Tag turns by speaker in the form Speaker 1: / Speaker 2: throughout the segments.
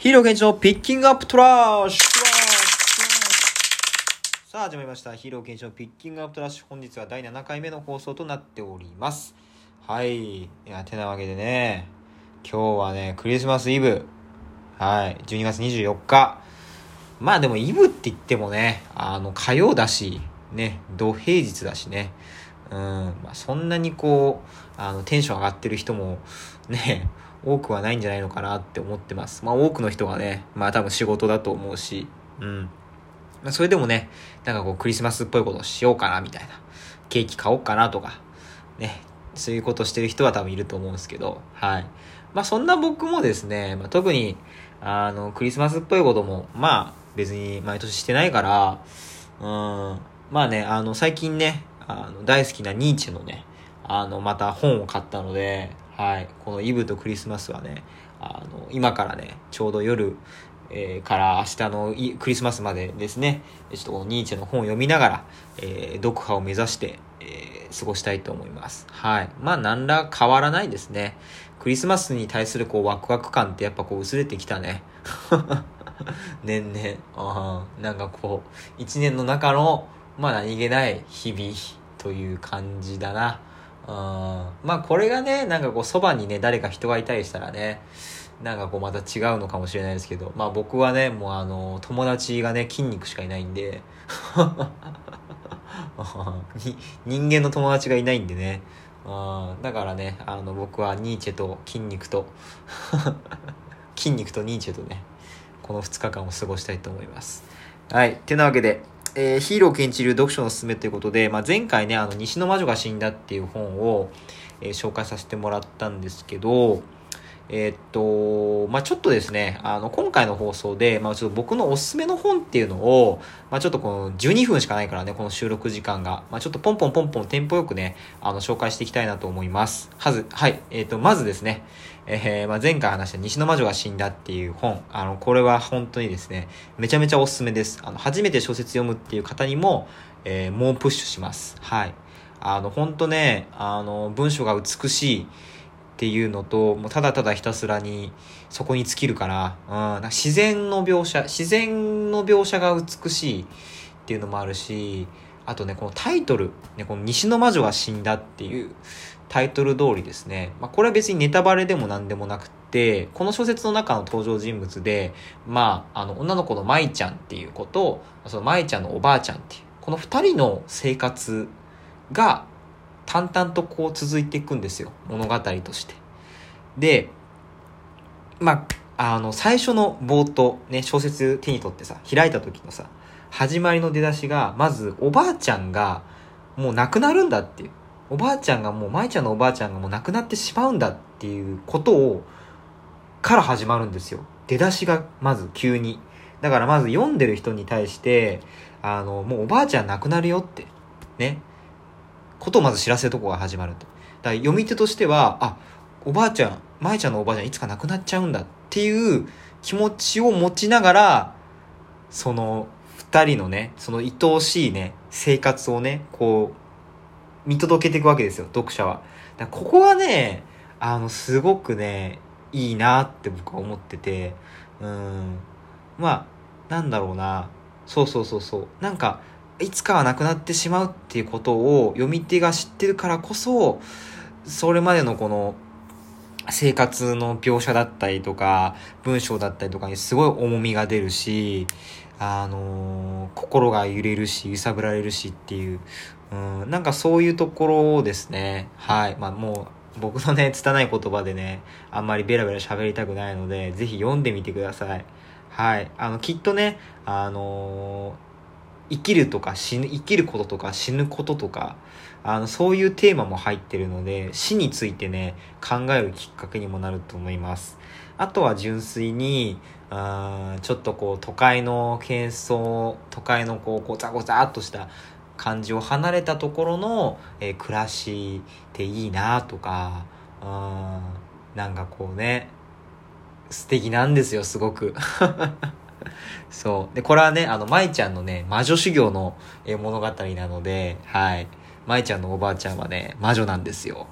Speaker 1: ヒーロー現地のピッキングアップトラッシュさあ始まりました。ヒーロー現地のピッキングアップトラッシュ。本日は第7回目の放送となっております。はい。いや、てなわけでね、今日はね、クリスマスイブ。はい。12月24日。まあでもイブって言ってもね、あの、火曜だし、ね、土平日だしね。うん、まあそんなにこう、あの、テンション上がってる人も、ね、多くはないんじゃないのかなって思ってます。まあ多くの人がね、まあ多分仕事だと思うし、うん。まあそれでもね、なんかこうクリスマスっぽいことしようかなみたいな。ケーキ買おうかなとか、ね、そういうことしてる人は多分いると思うんですけど、はい。まあそんな僕もですね、まあ特に、あの、クリスマスっぽいことも、まあ別に毎年してないから、うん、まあね、あの最近ね、あの大好きなニーチェのね、あのまた本を買ったので、はい、このイブとクリスマスはね、あの今からね、ちょうど夜、えーから明日のクリスマスまでですね、ちょっとこのニーチェの本を読みながら、えー読破を目指して、えー過ごしたいと思います。はい。まあ、何ら変わらないですね。クリスマスに対するこうワクワク感ってやっぱこう薄れてきたね。年々。あなんかこう、一年の中の、まあ何気ない日々という感じだな。うんまあこれがね、なんかこうそばにね、誰か人がいたりしたらね、なんかこうまた違うのかもしれないですけど、まあ僕はね、もうあの、友達がね、筋肉しかいないんで、人間の友達がいないんでね、あだからね、あの僕はニーチェと筋肉と、筋肉とニーチェとね、この2日間を過ごしたいと思います。はい。てなわけで、えーヒーローケンチ流読書のすすめということで、まあ、前回ね、あの、西の魔女が死んだっていう本を、えー紹介させてもらったんですけど、えーっと、まあ、ちょっとですね、あの、今回の放送で、まあ、ちょっと僕のおすすめの本っていうのを、まあ、ちょっとこの12分しかないからね、この収録時間が。まあ、ちょっとポンポンポンポンテンポよくね、あの、紹介していきたいなと思います。はず、はい。えーっと、まずですね、えーまあ、前回話した西の魔女が死んだっていう本。あの、これは本当にですね、めちゃめちゃおすすめです。あの、初めて小説読むっていう方にも、えーもうプッシュします。はい。あの、本当ね、あの、文章が美しいっていうのと、もうただただひたすらにそこに尽きるから、うん、なんか自然の描写、自然の描写が美しいっていうのもあるし、あとね、このタイトル、ね、この西の魔女が死んだっていうタイトル通りですね、まあ、これは別にネタバレでも何でもなくて、この小説の中の登場人物で、まあ、あの、女の子の舞ちゃんっていう子と、その舞ちゃんのおばあちゃんっていう、この二人の生活が淡々とこう続いていくんですよ。物語として。で、まあ、あの、最初の冒頭、ね、小説手に取ってさ、開いた時のさ、始まりの出だしが、まず、おばあちゃんが、もう亡くなるんだっていう。おばあちゃんがもう、舞ちゃんのおばあちゃんがもう亡くなってしまうんだっていうことを、から始まるんですよ。出だしが、まず急に。だからまず読んでる人に対して、あの、もうおばあちゃん亡くなるよって、ね、ことをまず知らせるとこが始まると。だから読み手としては、あ、おばあちゃん、舞ちゃんのおばあちゃんいつか亡くなっちゃうんだっていう気持ちを持ちながら、その二人のね、その愛おしいね、生活をね、こう、見届けていくわけですよ、読者は。だここがね、あの、すごくね、いいなって僕は思ってて、うん。まあ、なんだろうな。そうそうそうそう。なんか、いつかはなくなってしまうっていうことを読み手が知ってるからこそ、それまでのこの生活の描写だったりとか、文章だったりとかにすごい重みが出るし、あの心が揺れるし、揺さぶられるしっていう、うん、なんかそういうところですね。はい。まあもう、僕のね、拙い言葉でね、あんまりベラベラ喋りたくないので、ぜひ読んでみてください。はい。あの、きっとね、あのー生きるとか死ぬ、生きることとか死ぬこととか、あの、そういうテーマも入ってるので、死についてね、考えるきっかけにもなると思います。あとは純粋に、あーちょっとこう、都会の喧騒、都会のこう、ごちゃごちゃっとした感じを離れたところの、えー暮らしっていいなとか、うんなんかこうね、素敵なんですよ、すごく。そう。で、これはね、あの、舞ちゃんのね、魔女修行の物語なので、はい。舞ちゃんのおばあちゃんはね、魔女なんですよ。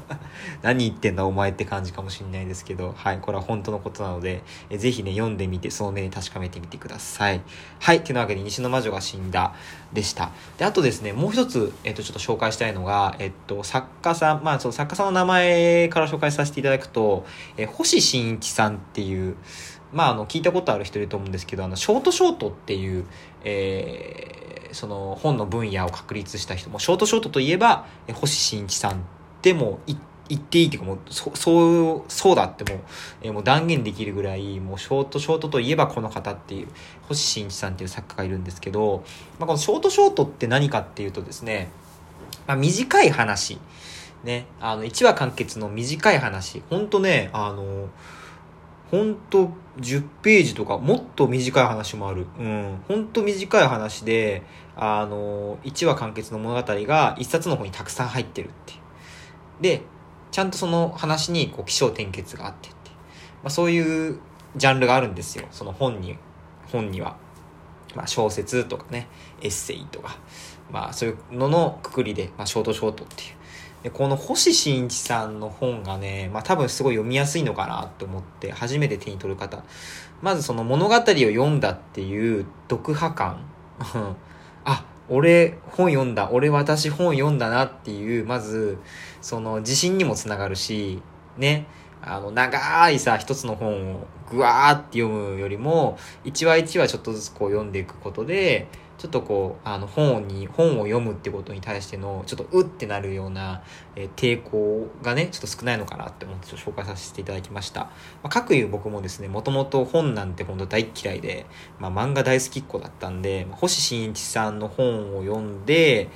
Speaker 1: 何言ってんだお前って感じかもしんないですけど、はい、これは本当のことなので、えぜひね、読んでみて、その目で確かめてみてください。はい、というわけで、西の魔女が死んだでした。で、あとですね、もう一つ、えっと、ちょっと紹介したいのが、えっと、作家さん、まあ、その作家さんの名前から紹介させていただくと、え星新一さんっていう、まあ、あの、聞いたことある人いると思うんですけど、あの、ショートショートっていう、えー、その本の分野を確立した人も、ショートショートといえば、星新一さんでも言っていいっていうかもう、そそう、そうだってもう、えー、もう断言できるぐらい、もうショートショートといえばこの方っていう、星新一さんっていう作家がいるんですけど、まあ、このショートショートって何かっていうとですね、まあ、短い話、ね、あの、1話完結の短い話、ほんとね、あの、ほんと10ページとかもっと短い話もある。うん。ほんと短い話で、あの、1話完結の物語が1冊の方にたくさん入ってるっていう。で、ちゃんとその話にこう起承転結があってって。まあそういうジャンルがあるんですよ。その本に、本には。まあ小説とかね、エッセイとか。まあそういうののくくりで、まあショートショートっていう。で、この星新一さんの本がね、まあ多分すごい読みやすいのかなって思って初めて手に取る方。まずその物語を読んだっていう読破感。あ、俺本読んだ。俺私本読んだなっていう、まず、その自信にもつながるし、ね。あの、長いさ、一つの本をぐわーって読むよりも、一話一話ちょっとずつこう読んでいくことで、ちょっとこう、あの、本に、本を読むってことに対しての、ちょっとうってなるような、えー、抵抗がね、ちょっと少ないのかなって思ってちょっと紹介させていただきました。まあ、各いう僕もですね、もともと本なんて本当大嫌いで、まあ、漫画大好きっ子だったんで、まあ、星新一さんの本を読んで、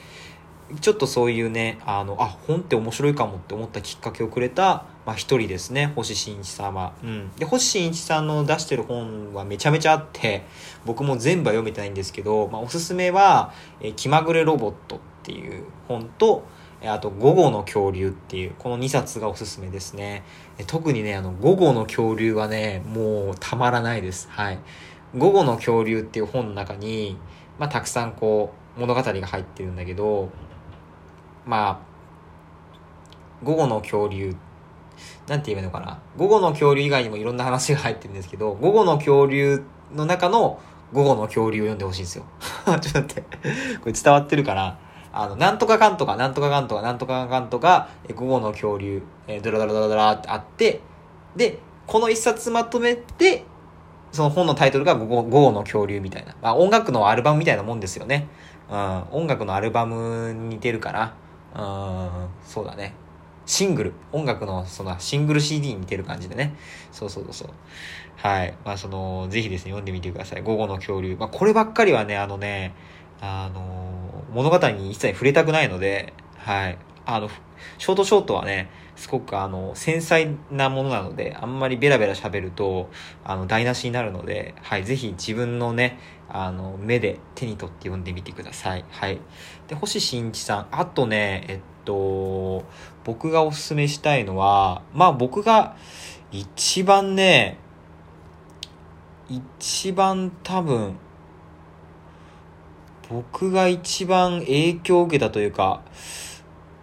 Speaker 1: ちょっとそういうね、あの、あ、本って面白いかもって思ったきっかけをくれた、まあ一人ですね、星新一さんは。うん。で、星新一さんの出してる本はめちゃめちゃあって、僕も全部は読めてないんですけど、まあおすすめは、え気まぐれロボットっていう本と、あと、午後の恐竜っていう、この2冊がおすすめですね。特にね、あの、午後の恐竜はね、もうたまらないです。はい。午後の恐竜っていう本の中に、まあ、たくさんこう、物語が入ってるんだけど、まあ、午後の恐竜、なんて言えばいいのかな？午後の恐竜以外にもいろんな話が入ってるんですけど、午後の恐竜の中の午後の恐竜を読んでほしいんですよ。ちょっと待って。これ伝わってるかな？あの、なんとかかんとか、なんとかかんとか、なんとかかんとか、え午後の恐竜、え、ドラドラドラドラってあって、で、この一冊まとめて、その本のタイトルが午後午後の恐竜みたいな。まあ音楽のアルバムみたいなもんですよね。うん、音楽のアルバムに似てるかな。うん、そうだね。シングル。音楽の、その、シングル CD に似てる感じでね。そうそうそう。はい。まあ、その、ぜひですね、読んでみてください。午後の恐竜。まあ、こればっかりはね、あのね、あの、物語に一切触れたくないので、はい。あの、ショートショートはね、すごくあの、繊細なものなので、あんまりベラベラ喋ると、あの、台無しになるので、はい、ぜひ自分のね、あの、目で手に取って読んでみてください。はい。で、星新一さん、あとね、えっと、僕がおすすめしたいのは、まあ僕が一番ね、一番多分、僕が一番影響を受けたというか、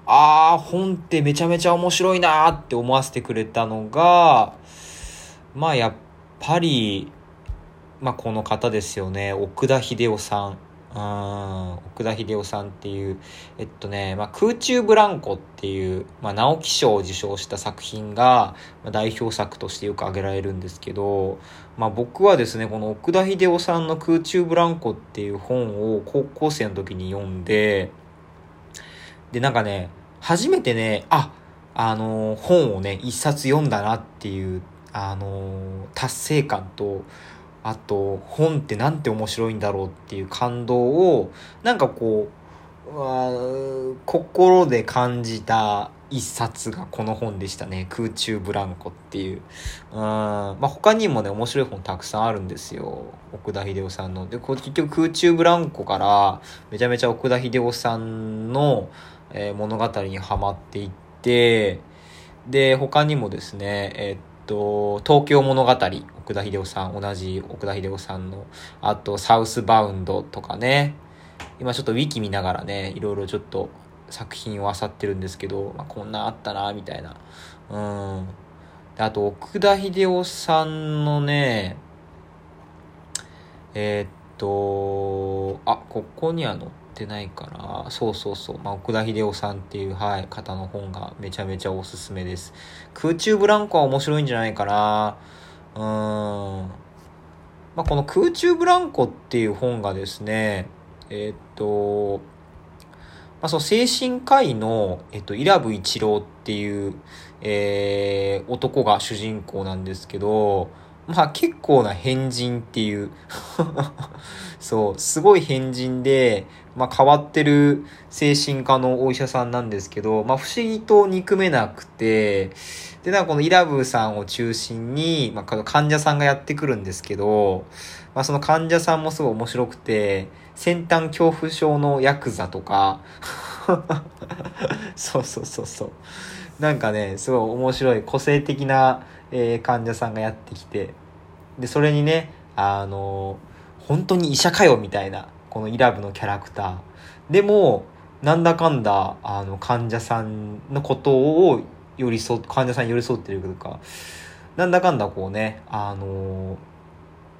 Speaker 1: ああ、本ってめちゃめちゃ面白いなーって思わせてくれたのが、まあやっぱり、まあこの方ですよね、奥田秀夫さん。うん、奥田秀夫さんっていう、えっとね、まあ、空中ブランコっていう、まあ、直木賞を受賞した作品が、まあ、代表作としてよく挙げられるんですけど、まあ、僕はですね、この奥田秀夫さんの空中ブランコっていう本を高校生の時に読んで、で、なんかね、初めてね、あ、あのー、本をね、一冊読んだなっていう、あのー、達成感と、あと、本ってなんて面白いんだろうっていう感動を、なんかこう、心で感じた一冊がこの本でしたね。空中ブランコっていう。うん。まあ、他にもね、面白い本たくさんあるんですよ。奥田秀夫さんの。で、こ結局空中ブランコから、めちゃめちゃ奥田秀夫さんの、えー、物語にはまっていって、で、他にもですね、え、っと、東京物語、奥田秀夫さん、同じ奥田秀夫さんの、あと、サウスバウンドとかね、今ちょっとウィキ見ながらね、いろいろちょっと作品を漁ってるんですけど、まあ、こんなあったな、みたいな。うん。あと、奥田秀夫さんのね、えー、っと、あ、ここには載ってないかな。そうそうそう。まあ、奥田秀夫さんっていう、はい、方の本がめちゃめちゃおすすめです。空中ブランコは面白いんじゃないかな。うん。まあ、この空中ブランコっていう本がですね、えー、っと、まあ、その精神科医の、えっと、伊良部一郎っていう、えー、男が主人公なんですけど、まあ結構な変人っていう。そう、すごい変人で、まあ変わってる精神科のお医者さんなんですけど、まあ不思議と憎めなくて、で、なんかこのイラブーさんを中心に、まあ患者さんがやってくるんですけど、まあその患者さんもすごい面白くて、先端恐怖症のヤクザとか。そうそうそうそう。なんかね、すごい面白い個性的な、えー、患者さんがやってきて、で、それにね、あのー、本当に医者かよみたいな、このイラブのキャラクター。でも、なんだかんだ、あの、患者さんのことを寄り添、患者さんに寄り添ってるというか、なんだかんだこうね、あのー、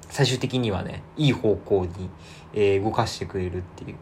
Speaker 1: 最終的にはね、いい方向に、えー、動かしてくれるっていう。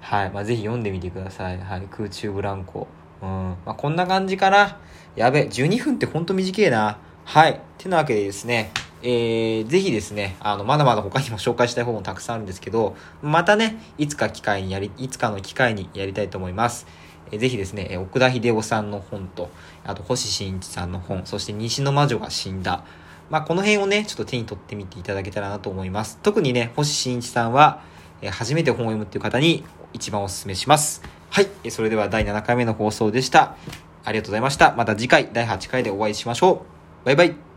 Speaker 1: はい。まあ、ぜひ読んでみてください。はい。空中ブランコ。うん。まあ、こんな感じかな。やべ、12分ってほんと短いな。はい。てなわけでですね、えー、ぜひですね、あの、まだまだ他にも紹介したい本もたくさんあるんですけど、またね、いつか機会にやり、いつかの機会にやりたいと思います。えー、ぜひですね、奥田秀夫さんの本と、あと星新一さんの本、そして西の魔女が死んだ。まあ、この辺をね、ちょっと手に取ってみていただけたらなと思います。特にね、星新一さんは、えー、初めて本を読むっていう方に一番お勧めします。はい。それでは第7回目の放送でした。ありがとうございました。また次回第8回でお会いしましょう。バイバイ。